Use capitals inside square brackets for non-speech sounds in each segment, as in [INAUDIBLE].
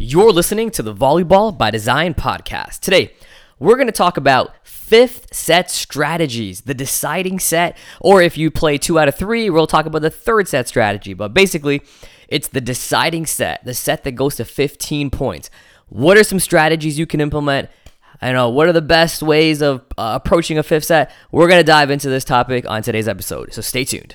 You're listening to the Volleyball by Design podcast. Today, we're going to talk about fifth set strategies, the deciding set, or if you play two out of three, we'll talk about the third set strategy. But basically, it's the deciding set, the set that goes to 15 points. What are some strategies you can implement? I know what are the best ways of uh, approaching a fifth set. We're going to dive into this topic on today's episode, so stay tuned.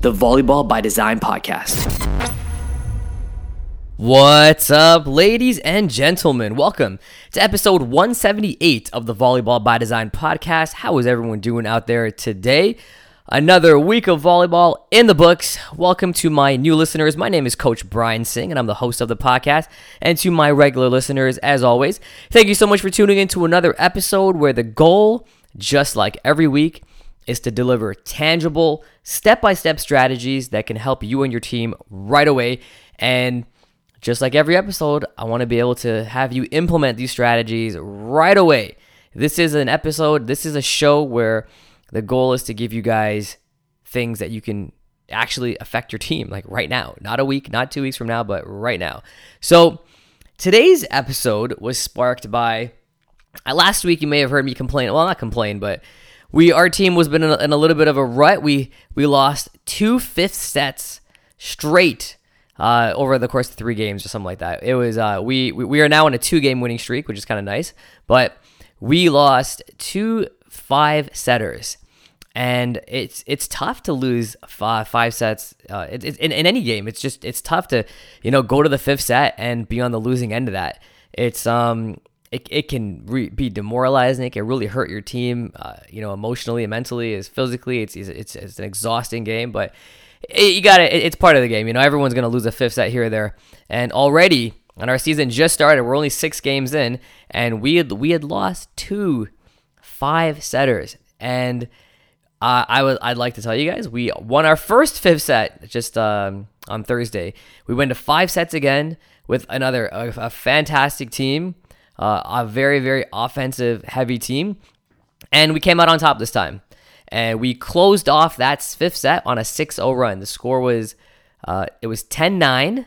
the Volleyball by Design podcast. What's up, ladies and gentlemen? Welcome to episode 178 of the Volleyball by Design podcast. How is everyone doing out there today? Another week of volleyball in the books. Welcome to my new listeners. My name is Coach Brian Singh, and I'm the host of the podcast. And to my regular listeners, as always, thank you so much for tuning in to another episode where the goal, just like every week, is to deliver tangible, step by step strategies that can help you and your team right away. And just like every episode, I want to be able to have you implement these strategies right away. This is an episode, this is a show where the goal is to give you guys things that you can actually affect your team, like right now, not a week, not two weeks from now, but right now. So today's episode was sparked by uh, last week. You may have heard me complain. Well, not complain, but we our team was been in a, in a little bit of a rut. We we lost two fifth sets straight uh, over the course of three games or something like that. It was uh, we, we are now on a two game winning streak, which is kind of nice. But we lost two five setters, and it's it's tough to lose five, five sets. Uh, it, it, in in any game, it's just it's tough to you know go to the fifth set and be on the losing end of that. It's um it, it can re- be demoralizing. It can really hurt your team, uh, you know, emotionally and mentally, as physically. It's, it's it's an exhausting game, but it, you got it. It's part of the game. You know, everyone's gonna lose a fifth set here or there, and already, and our season just started. We're only six games in, and we had we had lost two five setters, and uh, I was I'd like to tell you guys we won our first fifth set just um, on Thursday. We went to five sets again with another a, a fantastic team uh, a very, very offensive heavy team. And we came out on top this time. And we closed off that fifth set on a 6 0 run. The score was uh, it was 10 9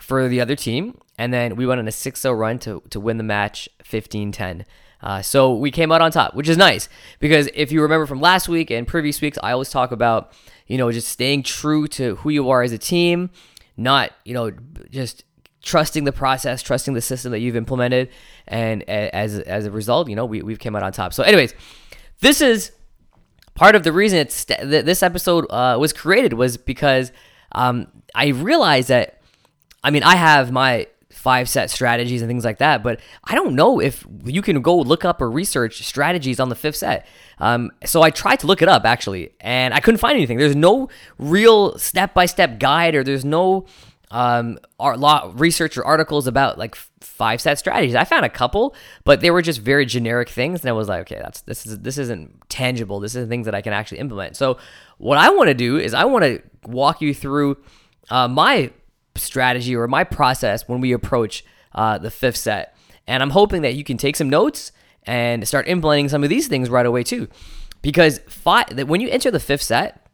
for the other team. And then we went on a 6 0 run to, to win the match 15 10. Uh, so we came out on top, which is nice because if you remember from last week and previous weeks, I always talk about, you know, just staying true to who you are as a team, not, you know, just trusting the process, trusting the system that you've implemented, and as as a result, you know, we we've came out on top. So, anyways, this is part of the reason it's this episode uh, was created was because um, I realized that I mean I have my five set strategies and things like that, but I don't know if you can go look up or research strategies on the fifth set. Um, so I tried to look it up actually, and I couldn't find anything. There's no real step by step guide, or there's no um, art, law, research or articles about like five set strategies. I found a couple, but they were just very generic things, and I was like, okay, that's this is this isn't tangible. This isn't things that I can actually implement. So what I want to do is I want to walk you through uh, my strategy or my process when we approach uh, the fifth set, and I'm hoping that you can take some notes and start implementing some of these things right away too, because five, that when you enter the fifth set,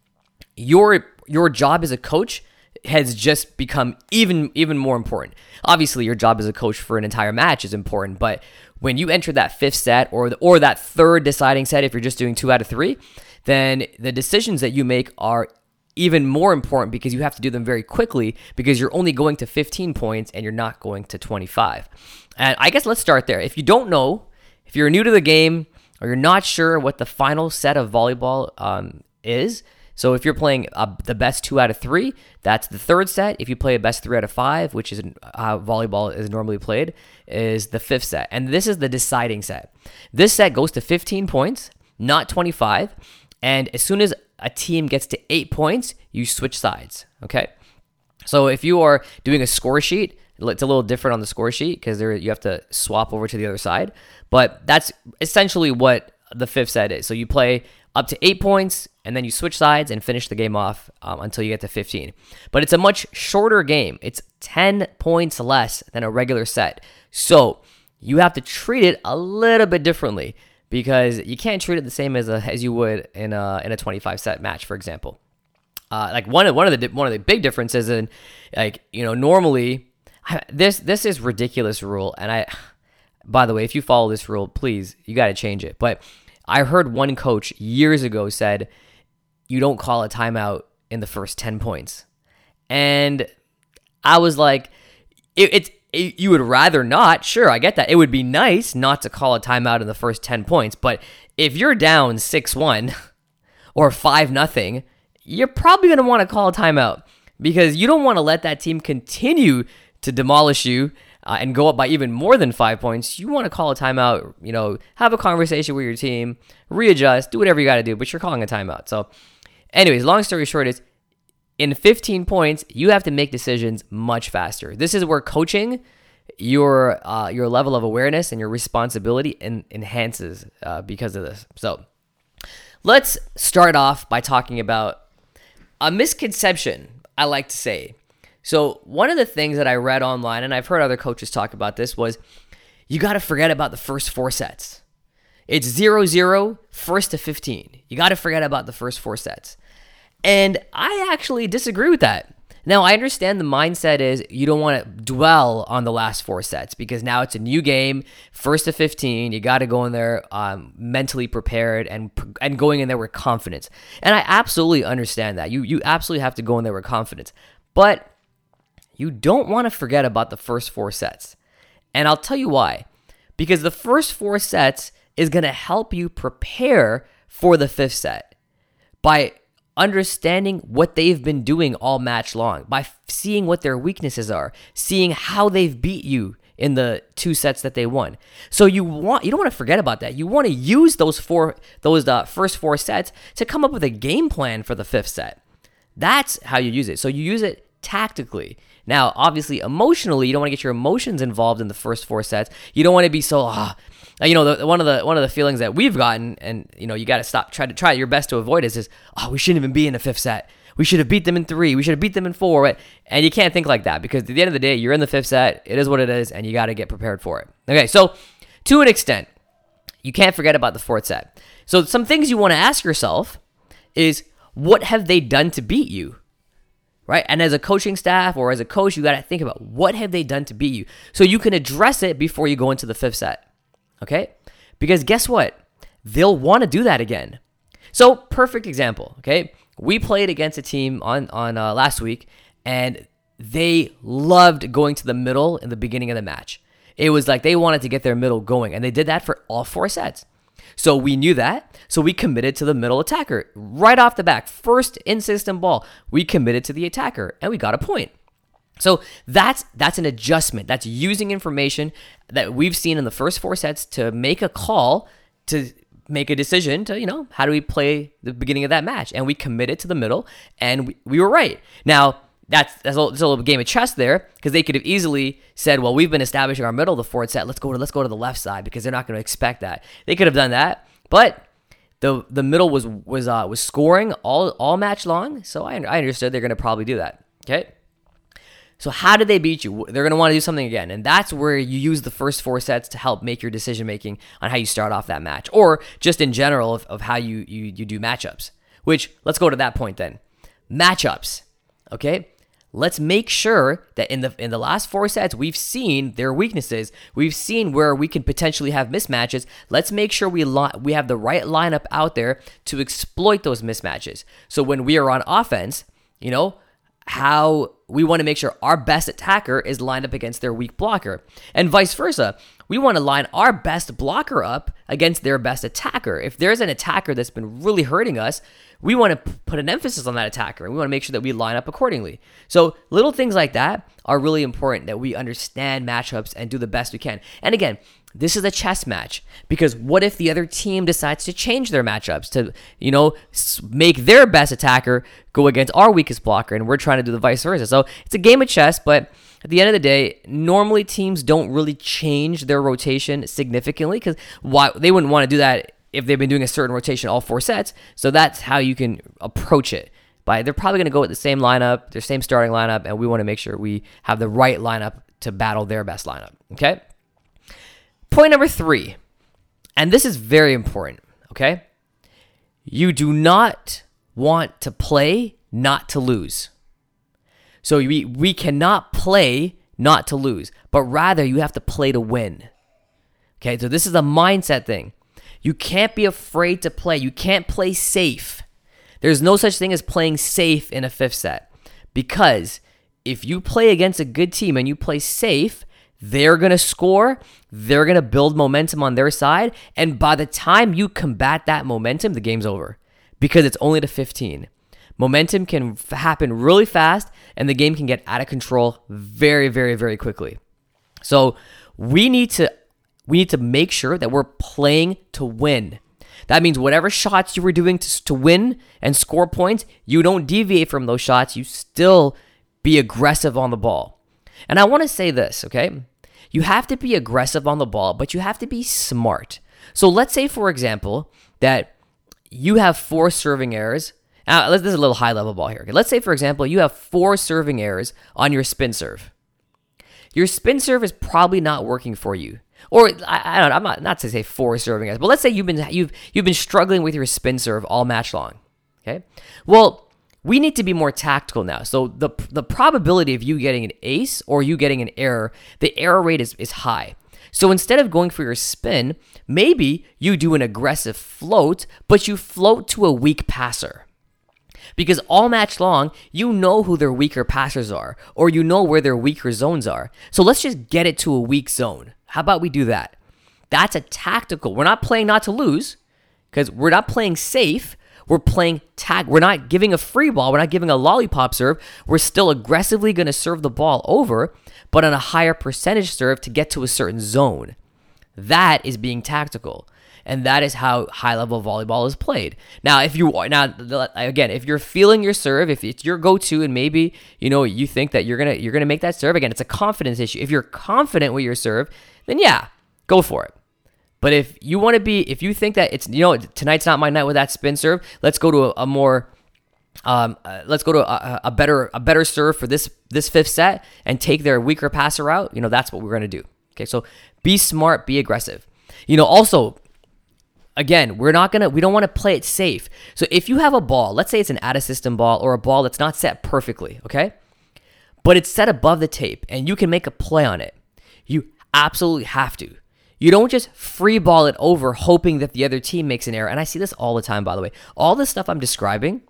your your job as a coach has just become even even more important. Obviously, your job as a coach for an entire match is important, but when you enter that fifth set or the, or that third deciding set, if you're just doing two out of three, then the decisions that you make are even more important because you have to do them very quickly because you're only going to 15 points and you're not going to 25. And I guess let's start there. If you don't know, if you're new to the game or you're not sure what the final set of volleyball um, is, so if you're playing uh, the best two out of three, that's the third set. If you play a best three out of five, which is how volleyball is normally played, is the fifth set. And this is the deciding set. This set goes to 15 points, not 25. And as soon as a team gets to eight points, you switch sides. Okay. So if you are doing a score sheet, It's a little different on the score sheet because you have to swap over to the other side. But that's essentially what the fifth set is. So you play up to eight points, and then you switch sides and finish the game off um, until you get to 15. But it's a much shorter game. It's 10 points less than a regular set. So you have to treat it a little bit differently because you can't treat it the same as a, as you would in a in a 25 set match, for example. Uh, like one of one of the one of the big differences in like you know normally this this is ridiculous rule and I by the way if you follow this rule please you got to change it but I heard one coach years ago said you don't call a timeout in the first 10 points and I was like it, it's you would rather not sure I get that it would be nice not to call a timeout in the first 10 points but if you're down 6-1 [LAUGHS] or 5 nothing you're probably going to want to call a timeout because you don't want to let that team continue to demolish you uh, and go up by even more than five points. You want to call a timeout, you know, have a conversation with your team, readjust, do whatever you got to do, but you're calling a timeout. So, anyways, long story short is in 15 points, you have to make decisions much faster. This is where coaching your uh, your level of awareness and your responsibility in, enhances uh, because of this. So, let's start off by talking about a misconception, I like to say. So, one of the things that I read online, and I've heard other coaches talk about this, was you got to forget about the first four sets. It's 0 0, first to 15. You got to forget about the first four sets. And I actually disagree with that. Now, I understand the mindset is you don't want to dwell on the last four sets because now it's a new game, first to 15. You got to go in there um, mentally prepared and and going in there with confidence. And I absolutely understand that. You you absolutely have to go in there with confidence. But you don't want to forget about the first four sets. And I'll tell you why. Because the first four sets is going to help you prepare for the fifth set by understanding what they've been doing all match long, by seeing what their weaknesses are, seeing how they've beat you in the two sets that they won. So you want you don't want to forget about that. You want to use those four those uh, first four sets to come up with a game plan for the fifth set. That's how you use it. So you use it tactically. Now, obviously, emotionally, you don't want to get your emotions involved in the first four sets. You don't want to be so ah, you know, the, one of the one of the feelings that we've gotten, and you know, you got to stop, try to try your best to avoid is, is oh, we shouldn't even be in the fifth set. We should have beat them in three. We should have beat them in four. And you can't think like that because at the end of the day, you're in the fifth set. It is what it is, and you got to get prepared for it. Okay, so to an extent, you can't forget about the fourth set. So some things you want to ask yourself is, what have they done to beat you? right? And as a coaching staff or as a coach, you got to think about what have they done to beat you so you can address it before you go into the fifth set. Okay? Because guess what? They'll want to do that again. So, perfect example, okay? We played against a team on on uh, last week and they loved going to the middle in the beginning of the match. It was like they wanted to get their middle going and they did that for all four sets. So we knew that. So we committed to the middle attacker right off the back. First in system ball, we committed to the attacker and we got a point. So that's that's an adjustment. That's using information that we've seen in the first four sets to make a call to make a decision to, you know, how do we play the beginning of that match? And we committed to the middle and we, we were right. Now, that's that's a, little, that's a little game of chess there because they could have easily said, "Well, we've been establishing our middle of the fourth set. Let's go to let's go to the left side because they're not going to expect that." They could have done that, but the the middle was was uh, was scoring all all match long, so I I understood they're going to probably do that. Okay. So how did they beat you? They're going to want to do something again, and that's where you use the first four sets to help make your decision making on how you start off that match, or just in general of, of how you, you you do matchups. Which let's go to that point then. Matchups. Okay, let's make sure that in the in the last four sets we've seen their weaknesses. We've seen where we can potentially have mismatches. Let's make sure we li- we have the right lineup out there to exploit those mismatches. So when we are on offense, you know, how we want to make sure our best attacker is lined up against their weak blocker, and vice versa. We want to line our best blocker up against their best attacker. If there's an attacker that's been really hurting us, we want to put an emphasis on that attacker and we want to make sure that we line up accordingly. So, little things like that are really important that we understand matchups and do the best we can. And again, this is a chess match because what if the other team decides to change their matchups to, you know, make their best attacker go against our weakest blocker and we're trying to do the vice versa. So, it's a game of chess, but at the end of the day, normally teams don't really change their rotation significantly because why they wouldn't want to do that if they've been doing a certain rotation all four sets. So that's how you can approach it. But they're probably going to go with the same lineup, their same starting lineup, and we want to make sure we have the right lineup to battle their best lineup. Okay. Point number three, and this is very important. Okay. You do not want to play not to lose. So we, we cannot play not to lose, but rather you have to play to win. Okay, so this is a mindset thing. You can't be afraid to play. You can't play safe. There's no such thing as playing safe in a fifth set because if you play against a good team and you play safe, they're going to score, they're going to build momentum on their side, and by the time you combat that momentum, the game's over because it's only to 15. Momentum can f- happen really fast and the game can get out of control very, very, very quickly. So we need to we need to make sure that we're playing to win. That means whatever shots you were doing to, to win and score points, you don't deviate from those shots. You still be aggressive on the ball. And I want to say this, okay? You have to be aggressive on the ball, but you have to be smart. So let's say, for example, that you have four serving errors now, this is a little high level ball here. Let's say, for example, you have four serving errors on your spin serve. Your spin serve is probably not working for you. Or I, I don't know, I'm not not to say four serving errors, but let's say you've been you've you've been struggling with your spin serve all match long. Okay? Well, we need to be more tactical now. So the the probability of you getting an ace or you getting an error, the error rate is, is high. So instead of going for your spin, maybe you do an aggressive float, but you float to a weak passer. Because all match long, you know who their weaker passers are, or you know where their weaker zones are. So let's just get it to a weak zone. How about we do that? That's a tactical. We're not playing not to lose, because we're not playing safe. We're playing tag. We're not giving a free ball. We're not giving a lollipop serve. We're still aggressively going to serve the ball over, but on a higher percentage serve to get to a certain zone. That is being tactical and that is how high level volleyball is played. Now, if you now again, if you're feeling your serve, if it's your go-to, and maybe you know you think that you're gonna you're gonna make that serve again, it's a confidence issue. If you're confident with your serve, then yeah, go for it. But if you want to be, if you think that it's you know tonight's not my night with that spin serve, let's go to a, a more um, uh, let's go to a, a, better a better serve for this this fifth set and take their weaker passer out. You know that's what we're gonna do. Okay, so be smart, be aggressive. You know, also Again, we're not gonna, we don't wanna play it safe. So if you have a ball, let's say it's an out of system ball or a ball that's not set perfectly, okay? But it's set above the tape and you can make a play on it, you absolutely have to. You don't just free ball it over hoping that the other team makes an error. And I see this all the time, by the way. All the stuff I'm describing,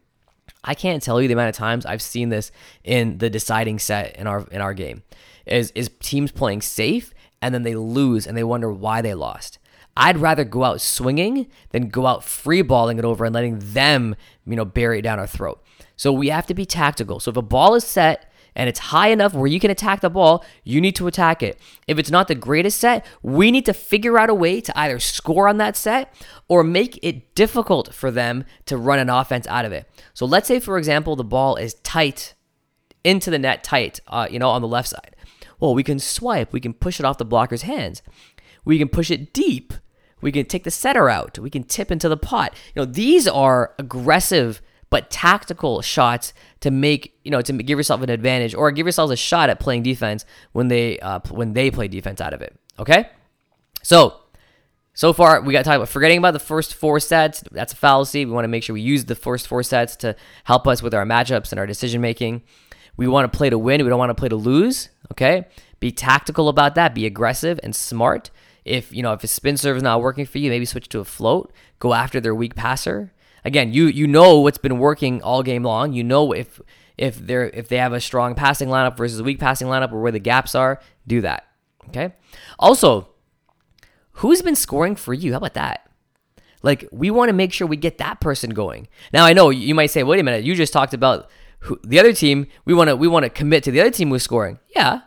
I can't tell you the amount of times I've seen this in the deciding set in our in our game. Is is teams playing safe and then they lose and they wonder why they lost. I'd rather go out swinging than go out free balling it over and letting them, you know, bury it down our throat. So we have to be tactical. So if a ball is set and it's high enough where you can attack the ball, you need to attack it. If it's not the greatest set, we need to figure out a way to either score on that set or make it difficult for them to run an offense out of it. So let's say, for example, the ball is tight into the net, tight, uh, you know, on the left side. Well, we can swipe, we can push it off the blocker's hands. We can push it deep we can take the setter out. We can tip into the pot. You know, these are aggressive but tactical shots to make you know to give yourself an advantage or give yourselves a shot at playing defense when they uh, when they play defense out of it. Okay, so so far we got to talk about forgetting about the first four sets. That's a fallacy. We want to make sure we use the first four sets to help us with our matchups and our decision making. We want to play to win. We don't want to play to lose. Okay, be tactical about that. Be aggressive and smart. If you know if a spin serve is not working for you, maybe switch to a float. Go after their weak passer. Again, you you know what's been working all game long. You know if if they're if they have a strong passing lineup versus a weak passing lineup or where the gaps are. Do that. Okay. Also, who's been scoring for you? How about that? Like we want to make sure we get that person going. Now I know you might say, wait a minute, you just talked about who, the other team. We want to we want to commit to the other team who's scoring. Yeah,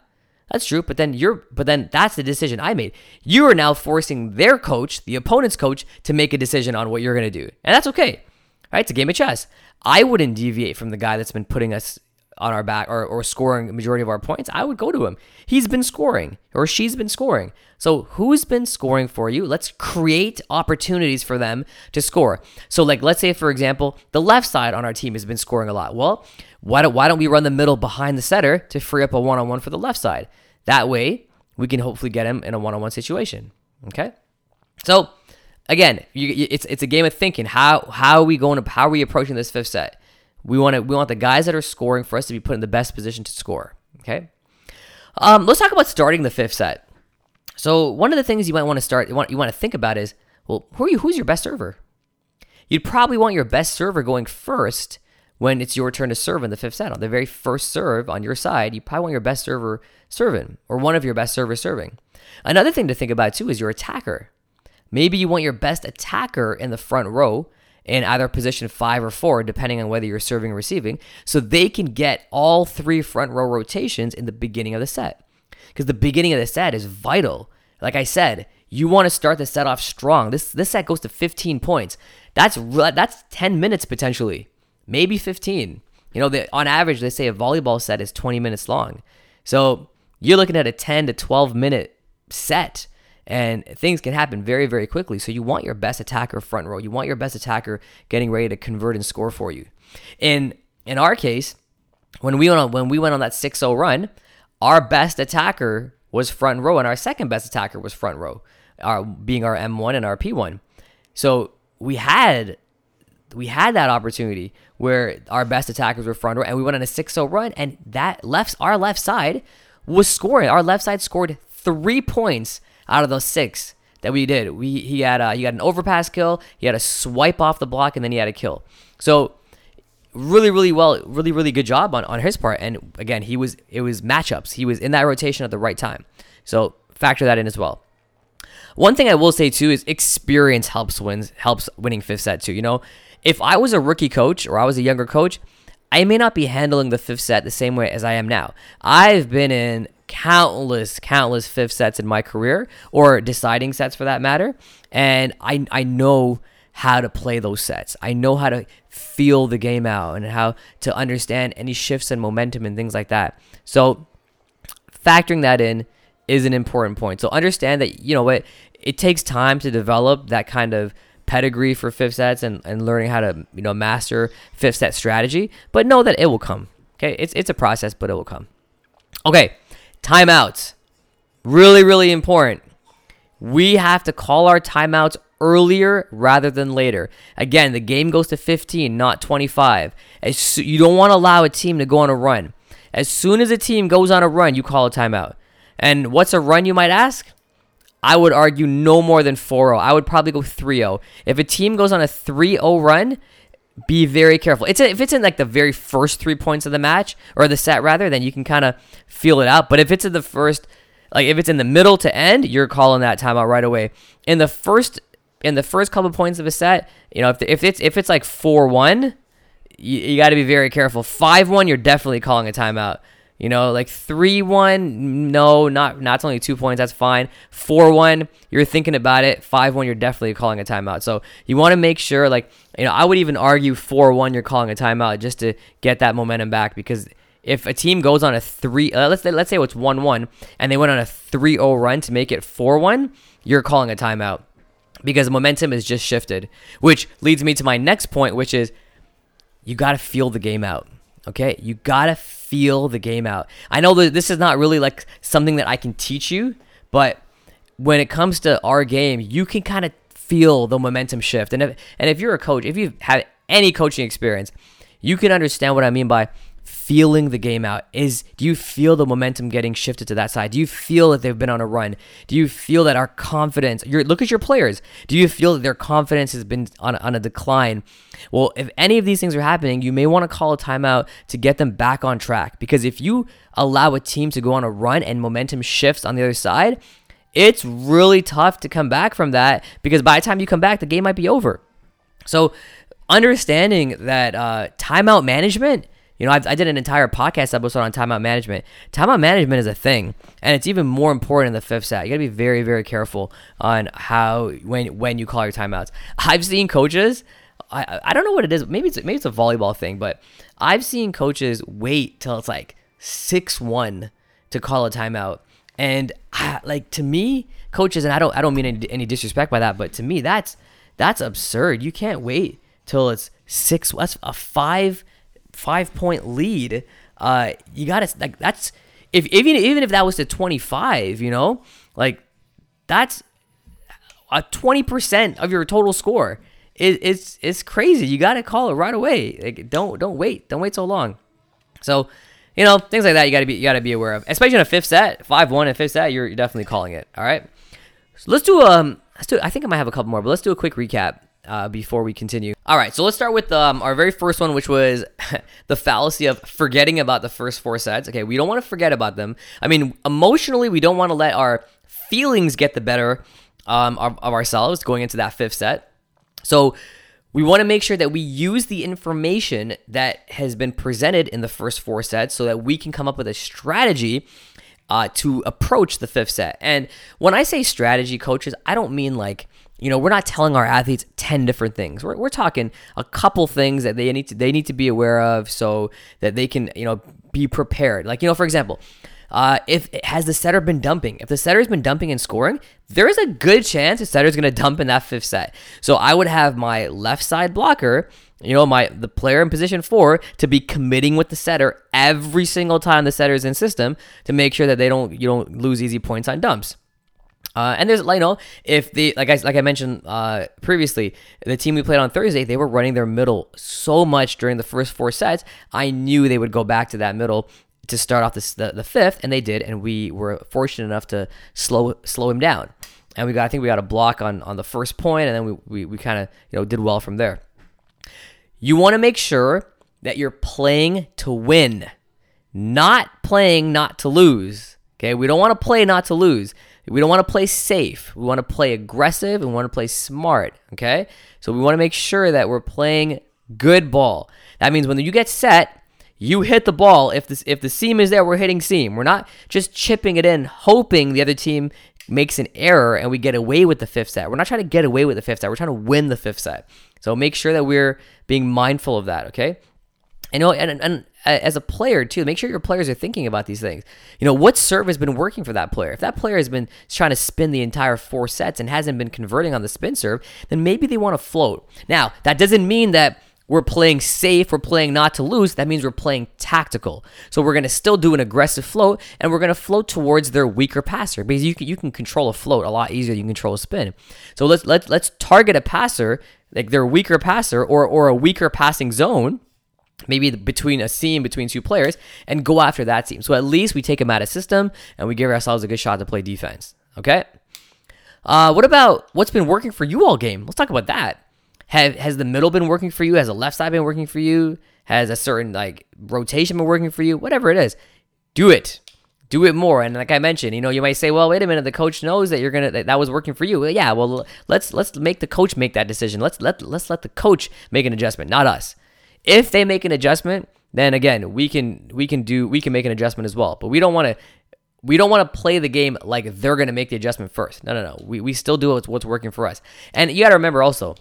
that's true, but then you're but then that's the decision I made. You are now forcing their coach, the opponent's coach, to make a decision on what you're going to do. And that's okay. Right? It's a game of chess. I wouldn't deviate from the guy that's been putting us on our back or, or scoring majority of our points, I would go to him. He's been scoring or she's been scoring. So who's been scoring for you? Let's create opportunities for them to score. So like let's say for example, the left side on our team has been scoring a lot. Well, why don't why don't we run the middle behind the setter to free up a one-on-one for the left side? That way, we can hopefully get him in a one-on-one situation. Okay? So, again, you, it's it's a game of thinking. How how are we going to how are we approaching this fifth set? We want to we want the guys that are scoring for us to be put in the best position to score. Okay. Um, let's talk about starting the fifth set. So one of the things you might want to start you want you want to think about is well who are you who's your best server? You'd probably want your best server going first when it's your turn to serve in the fifth set. On the very first serve on your side, you probably want your best server serving or one of your best servers serving. Another thing to think about too is your attacker. Maybe you want your best attacker in the front row in either position five or four, depending on whether you're serving or receiving, so they can get all three front row rotations in the beginning of the set. Because the beginning of the set is vital. Like I said, you want to start the set off strong. This this set goes to 15 points. That's that's 10 minutes potentially, maybe 15. You know, the, on average, they say a volleyball set is 20 minutes long. So you're looking at a 10 to 12 minute set and things can happen very very quickly. So you want your best attacker front row. You want your best attacker getting ready to convert and score for you. In in our case when we went on when we went on that 6-0 run our best attacker was front row and our second best attacker was front row our being our M1 and our P1 so we had we had that opportunity where our best attackers were front row and we went on a 6-0 run and that left our left side was scoring. Our left side scored 3 points out of those six that we did, we he had a, he got an overpass kill, he had a swipe off the block, and then he had a kill. So really, really well, really, really good job on, on his part. And again, he was it was matchups. He was in that rotation at the right time. So factor that in as well. One thing I will say too is experience helps wins helps winning fifth set too. You know, if I was a rookie coach or I was a younger coach, I may not be handling the fifth set the same way as I am now. I've been in countless, countless fifth sets in my career, or deciding sets for that matter. And I, I know how to play those sets. I know how to feel the game out and how to understand any shifts in momentum and things like that. So, factoring that in is an important point. So, understand that, you know what, it takes time to develop that kind of pedigree for fifth sets and, and learning how to, you know, master fifth set strategy, but know that it will come. Okay, it's, it's a process, but it will come. Okay, Timeouts. Really, really important. We have to call our timeouts earlier rather than later. Again, the game goes to 15, not 25. As you don't want to allow a team to go on a run. As soon as a team goes on a run, you call a timeout. And what's a run, you might ask? I would argue no more than 4 0. I would probably go 3 0. If a team goes on a 3 0 run, be very careful. It's a, if it's in like the very first three points of the match or the set rather, then you can kind of feel it out. But if it's in the first, like if it's in the middle to end, you're calling that timeout right away. In the first, in the first couple of points of a set, you know, if the, if it's if it's like four one, you, you got to be very careful. Five one, you're definitely calling a timeout. You know, like three one, no, not not only two points. That's fine. Four one, you're thinking about it. Five one, you're definitely calling a timeout. So you want to make sure, like you know, I would even argue four one, you're calling a timeout just to get that momentum back because if a team goes on a three, uh, let's let's say it's one one, and they went on a 3-0 run to make it four one, you're calling a timeout because momentum is just shifted. Which leads me to my next point, which is you got to feel the game out. Okay, you gotta feel the game out. I know that this is not really like something that I can teach you, but when it comes to our game, you can kind of feel the momentum shift. And if and if you're a coach, if you've had any coaching experience, you can understand what I mean by feeling the game out is do you feel the momentum getting shifted to that side? Do you feel that they've been on a run? Do you feel that our confidence your look at your players. Do you feel that their confidence has been on on a decline? Well if any of these things are happening you may want to call a timeout to get them back on track because if you allow a team to go on a run and momentum shifts on the other side it's really tough to come back from that because by the time you come back the game might be over. So understanding that uh, timeout management you know, I've, i did an entire podcast episode on timeout management. Timeout management is a thing, and it's even more important in the fifth set. You got to be very, very careful on how when when you call your timeouts. I've seen coaches I I don't know what it is. Maybe it's maybe it's a volleyball thing, but I've seen coaches wait till it's like six one to call a timeout, and I, like to me, coaches, and I don't I don't mean any, any disrespect by that, but to me that's that's absurd. You can't wait till it's six. That's a five five point lead. Uh, you gotta like that's if even even if that was to twenty five, you know, like that's a twenty percent of your total score. It, it's it's crazy. You got to call it right away. Like don't don't wait. Don't wait so long. So, you know things like that you got to be you got to be aware of. Especially in a fifth set, five one in fifth set, you're definitely calling it. All right. So let's do um let's do. I think I might have a couple more, but let's do a quick recap. Uh, before we continue. All right, so let's start with um, our very first one, which was [LAUGHS] the fallacy of forgetting about the first four sets. Okay, we don't want to forget about them. I mean, emotionally, we don't want to let our feelings get the better um, of, of ourselves going into that fifth set. So we want to make sure that we use the information that has been presented in the first four sets so that we can come up with a strategy uh, to approach the fifth set. And when I say strategy, coaches, I don't mean like, you know, we're not telling our athletes 10 different things. We're, we're talking a couple things that they need to they need to be aware of so that they can, you know, be prepared. Like, you know, for example, uh, if has the setter been dumping? If the setter's been dumping and scoring, there is a good chance the setter's going to dump in that fifth set. So I would have my left side blocker, you know, my the player in position four to be committing with the setter every single time the setter's in system to make sure that they don't you don't lose easy points on dumps. Uh, and there's, you know, if the like I like I mentioned uh, previously, the team we played on Thursday, they were running their middle so much during the first four sets. I knew they would go back to that middle to start off the, the fifth, and they did, and we were fortunate enough to slow slow him down. And we got I think we got a block on on the first point, and then we we, we kind of you know did well from there. You want to make sure that you're playing to win, not playing not to lose. Okay, we don't want to play not to lose. We don't want to play safe. We want to play aggressive and we want to play smart. Okay, so we want to make sure that we're playing good ball. That means when you get set, you hit the ball. If this if the seam is there, we're hitting seam. We're not just chipping it in, hoping the other team makes an error and we get away with the fifth set. We're not trying to get away with the fifth set. We're trying to win the fifth set. So make sure that we're being mindful of that. Okay. Know, and, and as a player too, make sure your players are thinking about these things. You know, what serve has been working for that player? If that player has been trying to spin the entire four sets and hasn't been converting on the spin serve, then maybe they want to float. Now, that doesn't mean that we're playing safe, we're playing not to lose. That means we're playing tactical. So we're going to still do an aggressive float and we're going to float towards their weaker passer because you can, you can control a float a lot easier than you can control a spin. So let's let's let's target a passer like their weaker passer or or a weaker passing zone maybe between a seam between two players and go after that team. So at least we take them out of system and we give ourselves a good shot to play defense. Okay. Uh, what about what's been working for you all game? Let's talk about that. Have has the middle been working for you? Has the left side been working for you? Has a certain like rotation been working for you? Whatever it is, do it. Do it more. And like I mentioned, you know, you might say, "Well, wait a minute, the coach knows that you're gonna that, that was working for you." Well, yeah, well, let's let's make the coach make that decision. Let's let let's let the coach make an adjustment, not us. If they make an adjustment, then again, we can we can do we can make an adjustment as well. But we don't want to we don't want to play the game like they're going to make the adjustment first. No, no, no. We, we still do what's, what's working for us. And you got to remember also,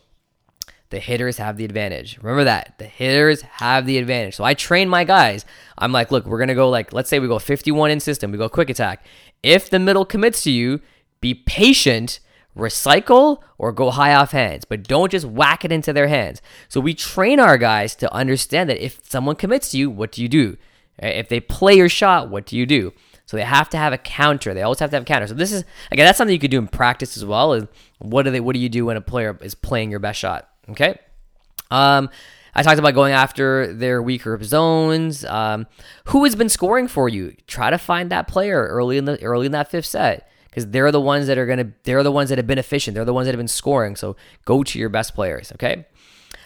the hitters have the advantage. Remember that. The hitters have the advantage. So I train my guys. I'm like, look, we're going to go like, let's say we go 51 in system, we go quick attack. If the middle commits to you, be patient, recycle, or go high off hands, but don't just whack it into their hands. So we train our guys to understand that if someone commits to you, what do you do? If they play your shot, what do you do? So they have to have a counter. They always have to have a counter. So this is again that's something you could do in practice as well. Is what do they what do you do when a player is playing your best shot? Okay. Um, I talked about going after their weaker zones. Um, who has been scoring for you? Try to find that player early in the early in that fifth set because they're the ones that are gonna they're the ones that have been efficient. They're the ones that have been scoring. So go to your best players. Okay.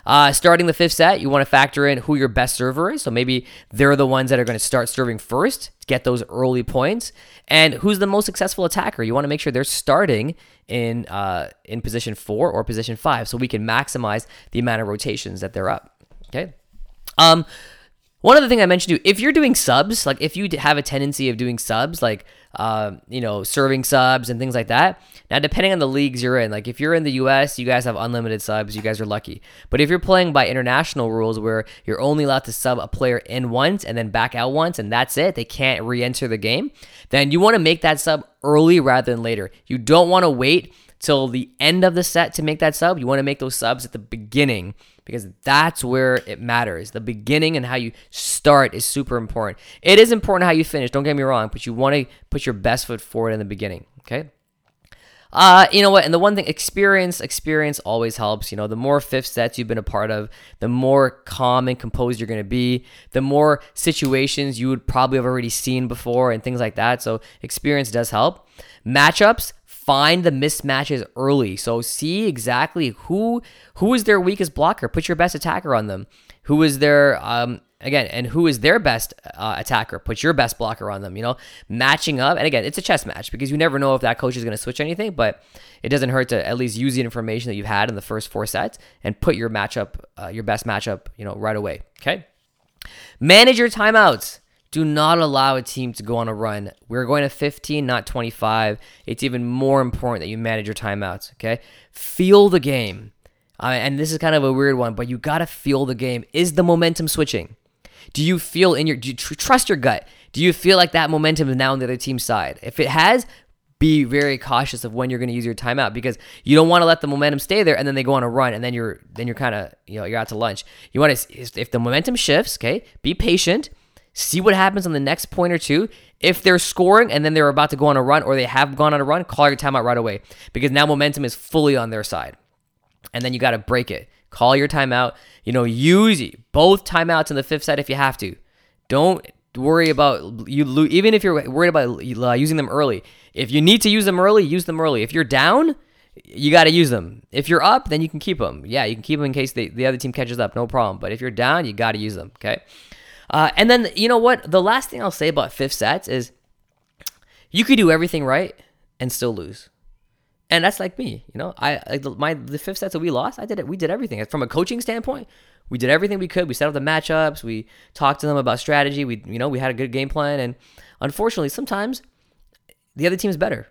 Uh, starting the fifth set, you want to factor in who your best server is. So maybe they're the ones that are going to start serving first to get those early points. And who's the most successful attacker? You want to make sure they're starting in uh, in position four or position five, so we can maximize the amount of rotations that they're up. Okay. Um, one other thing I mentioned to you, if you're doing subs, like if you have a tendency of doing subs, like uh, you know, serving subs and things like that. Now, depending on the leagues you're in, like if you're in the US, you guys have unlimited subs, you guys are lucky. But if you're playing by international rules where you're only allowed to sub a player in once and then back out once and that's it, they can't re enter the game, then you want to make that sub early rather than later. You don't want to wait till the end of the set to make that sub. You want to make those subs at the beginning because that's where it matters. The beginning and how you start is super important. It is important how you finish, don't get me wrong, but you want to put your best foot forward in the beginning, okay? Uh, you know what? And the one thing, experience, experience always helps. You know, the more fifth sets you've been a part of, the more calm and composed you're going to be, the more situations you would probably have already seen before and things like that. So, experience does help. Matchups, find the mismatches early. So see exactly who who is their weakest blocker. Put your best attacker on them. Who is their um again and who is their best uh, attacker? Put your best blocker on them. You know, matching up. And again, it's a chess match because you never know if that coach is going to switch anything. But it doesn't hurt to at least use the information that you've had in the first four sets and put your matchup, uh, your best matchup, you know, right away. Okay. Manage your timeouts. Do not allow a team to go on a run. We're going to 15, not 25. It's even more important that you manage your timeouts, okay? Feel the game. Uh, and this is kind of a weird one, but you got to feel the game. Is the momentum switching? Do you feel in your, do you tr- trust your gut? Do you feel like that momentum is now on the other team's side? If it has, be very cautious of when you're going to use your timeout because you don't want to let the momentum stay there and then they go on a run and then you're then you're kind of you know you're out to lunch. You want to if the momentum shifts, okay, be patient See what happens on the next point or two. If they're scoring and then they're about to go on a run or they have gone on a run, call your timeout right away because now momentum is fully on their side. And then you got to break it. Call your timeout. You know, use both timeouts in the fifth set if you have to. Don't worry about you even if you're worried about uh, using them early. If you need to use them early, use them early. If you're down, you got to use them. If you're up, then you can keep them. Yeah, you can keep them in case the other team catches up, no problem. But if you're down, you got to use them. Okay. Uh, and then you know what? The last thing I'll say about fifth sets is you could do everything right and still lose. And that's like me, you know. I like the, my the fifth sets that we lost. I did it. We did everything from a coaching standpoint. We did everything we could. We set up the matchups. We talked to them about strategy. We you know we had a good game plan. And unfortunately, sometimes the other team is better,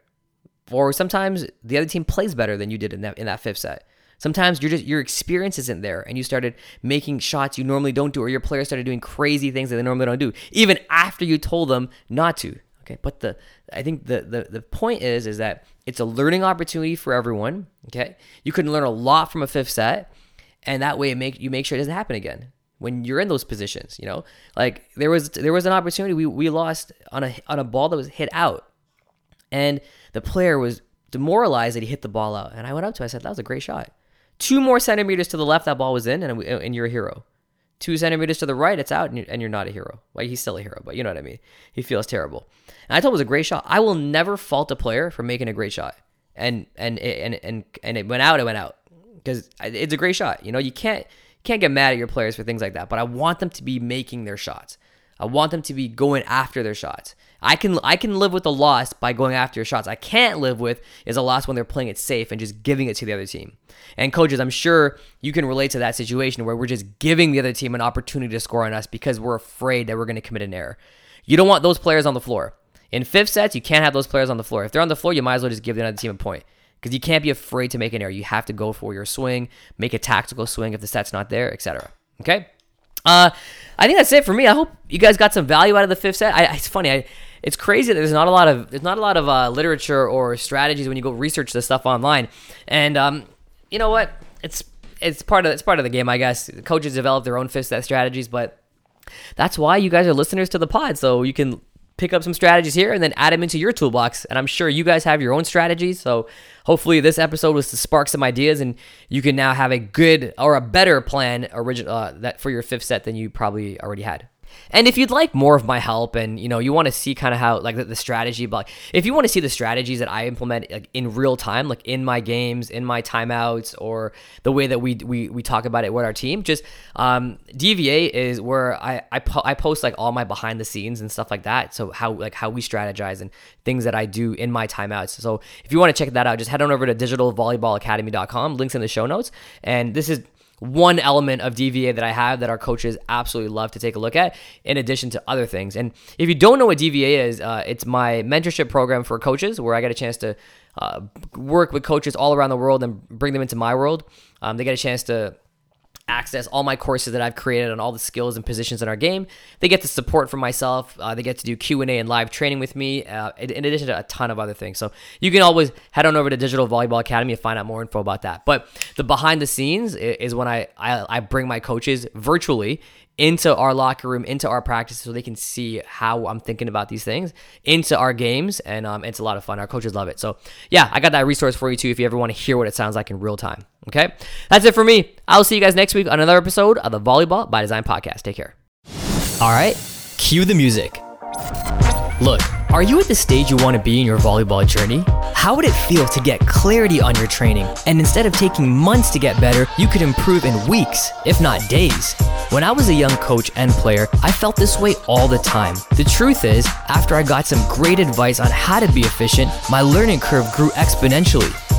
or sometimes the other team plays better than you did in that in that fifth set. Sometimes you're just your experience isn't there, and you started making shots you normally don't do, or your players started doing crazy things that they normally don't do, even after you told them not to. Okay, but the I think the the, the point is is that it's a learning opportunity for everyone. Okay, you can learn a lot from a fifth set, and that way it make you make sure it doesn't happen again when you're in those positions. You know, like there was there was an opportunity we we lost on a on a ball that was hit out, and the player was demoralized that he hit the ball out, and I went up to him, I said that was a great shot. Two more centimeters to the left, that ball was in, and, and you're a hero. Two centimeters to the right, it's out, and you're, not a hero. Well, he's still a hero, but you know what I mean. He feels terrible. And I told him it was a great shot. I will never fault a player for making a great shot. And and and and and it went out. It went out because it's a great shot. You know, you can't can't get mad at your players for things like that. But I want them to be making their shots. I want them to be going after their shots. I can I can live with the loss by going after your shots. I can't live with is a loss when they're playing it safe and just giving it to the other team. And coaches, I'm sure you can relate to that situation where we're just giving the other team an opportunity to score on us because we're afraid that we're going to commit an error. You don't want those players on the floor. In fifth sets, you can't have those players on the floor. If they're on the floor, you might as well just give the other team a point because you can't be afraid to make an error. You have to go for your swing, make a tactical swing if the set's not there, etc. Okay. Uh, I think that's it for me. I hope you guys got some value out of the fifth set. I, it's funny. I it's crazy that there's not a lot of there's not a lot of uh, literature or strategies when you go research this stuff online. And um, you know what? It's it's part of it's part of the game, I guess. Coaches develop their own fifth set strategies, but that's why you guys are listeners to the pod, so you can pick up some strategies here and then add them into your toolbox. And I'm sure you guys have your own strategies. So hopefully this episode was to spark some ideas, and you can now have a good or a better plan original uh, that for your fifth set than you probably already had. And if you'd like more of my help and you know you want to see kind of how like the, the, strategy but if you want to see the strategies that I implement like in real time like in my games in my timeouts or the way that we we, we talk about it with our team just um, DVA is where I I, po- I post like all my behind the scenes and stuff like that. So how like how we strategize and things that I do in my timeouts. So if you want to check that out just head on over to digitalvolleyballacademy.com links in the show notes. And this is one element of DVA that I have that our coaches absolutely love to take a look at, in addition to other things. And if you don't know what DVA is, uh, it's my mentorship program for coaches where I get a chance to uh, work with coaches all around the world and bring them into my world. Um, they get a chance to access all my courses that I've created on all the skills and positions in our game. They get the support from myself. Uh, they get to do Q and A and live training with me, uh, in addition to a ton of other things. So you can always head on over to Digital Volleyball Academy and find out more info about that. But the behind the scenes is when I I, I bring my coaches virtually into our locker room, into our practice, so they can see how I'm thinking about these things, into our games, and um, it's a lot of fun. Our coaches love it. So, yeah, I got that resource for you too if you ever want to hear what it sounds like in real time. Okay, that's it for me. I'll see you guys next week on another episode of the Volleyball by Design podcast. Take care. All right, cue the music. Look, are you at the stage you want to be in your volleyball journey? How would it feel to get clarity on your training and instead of taking months to get better, you could improve in weeks, if not days? When I was a young coach and player, I felt this way all the time. The truth is, after I got some great advice on how to be efficient, my learning curve grew exponentially.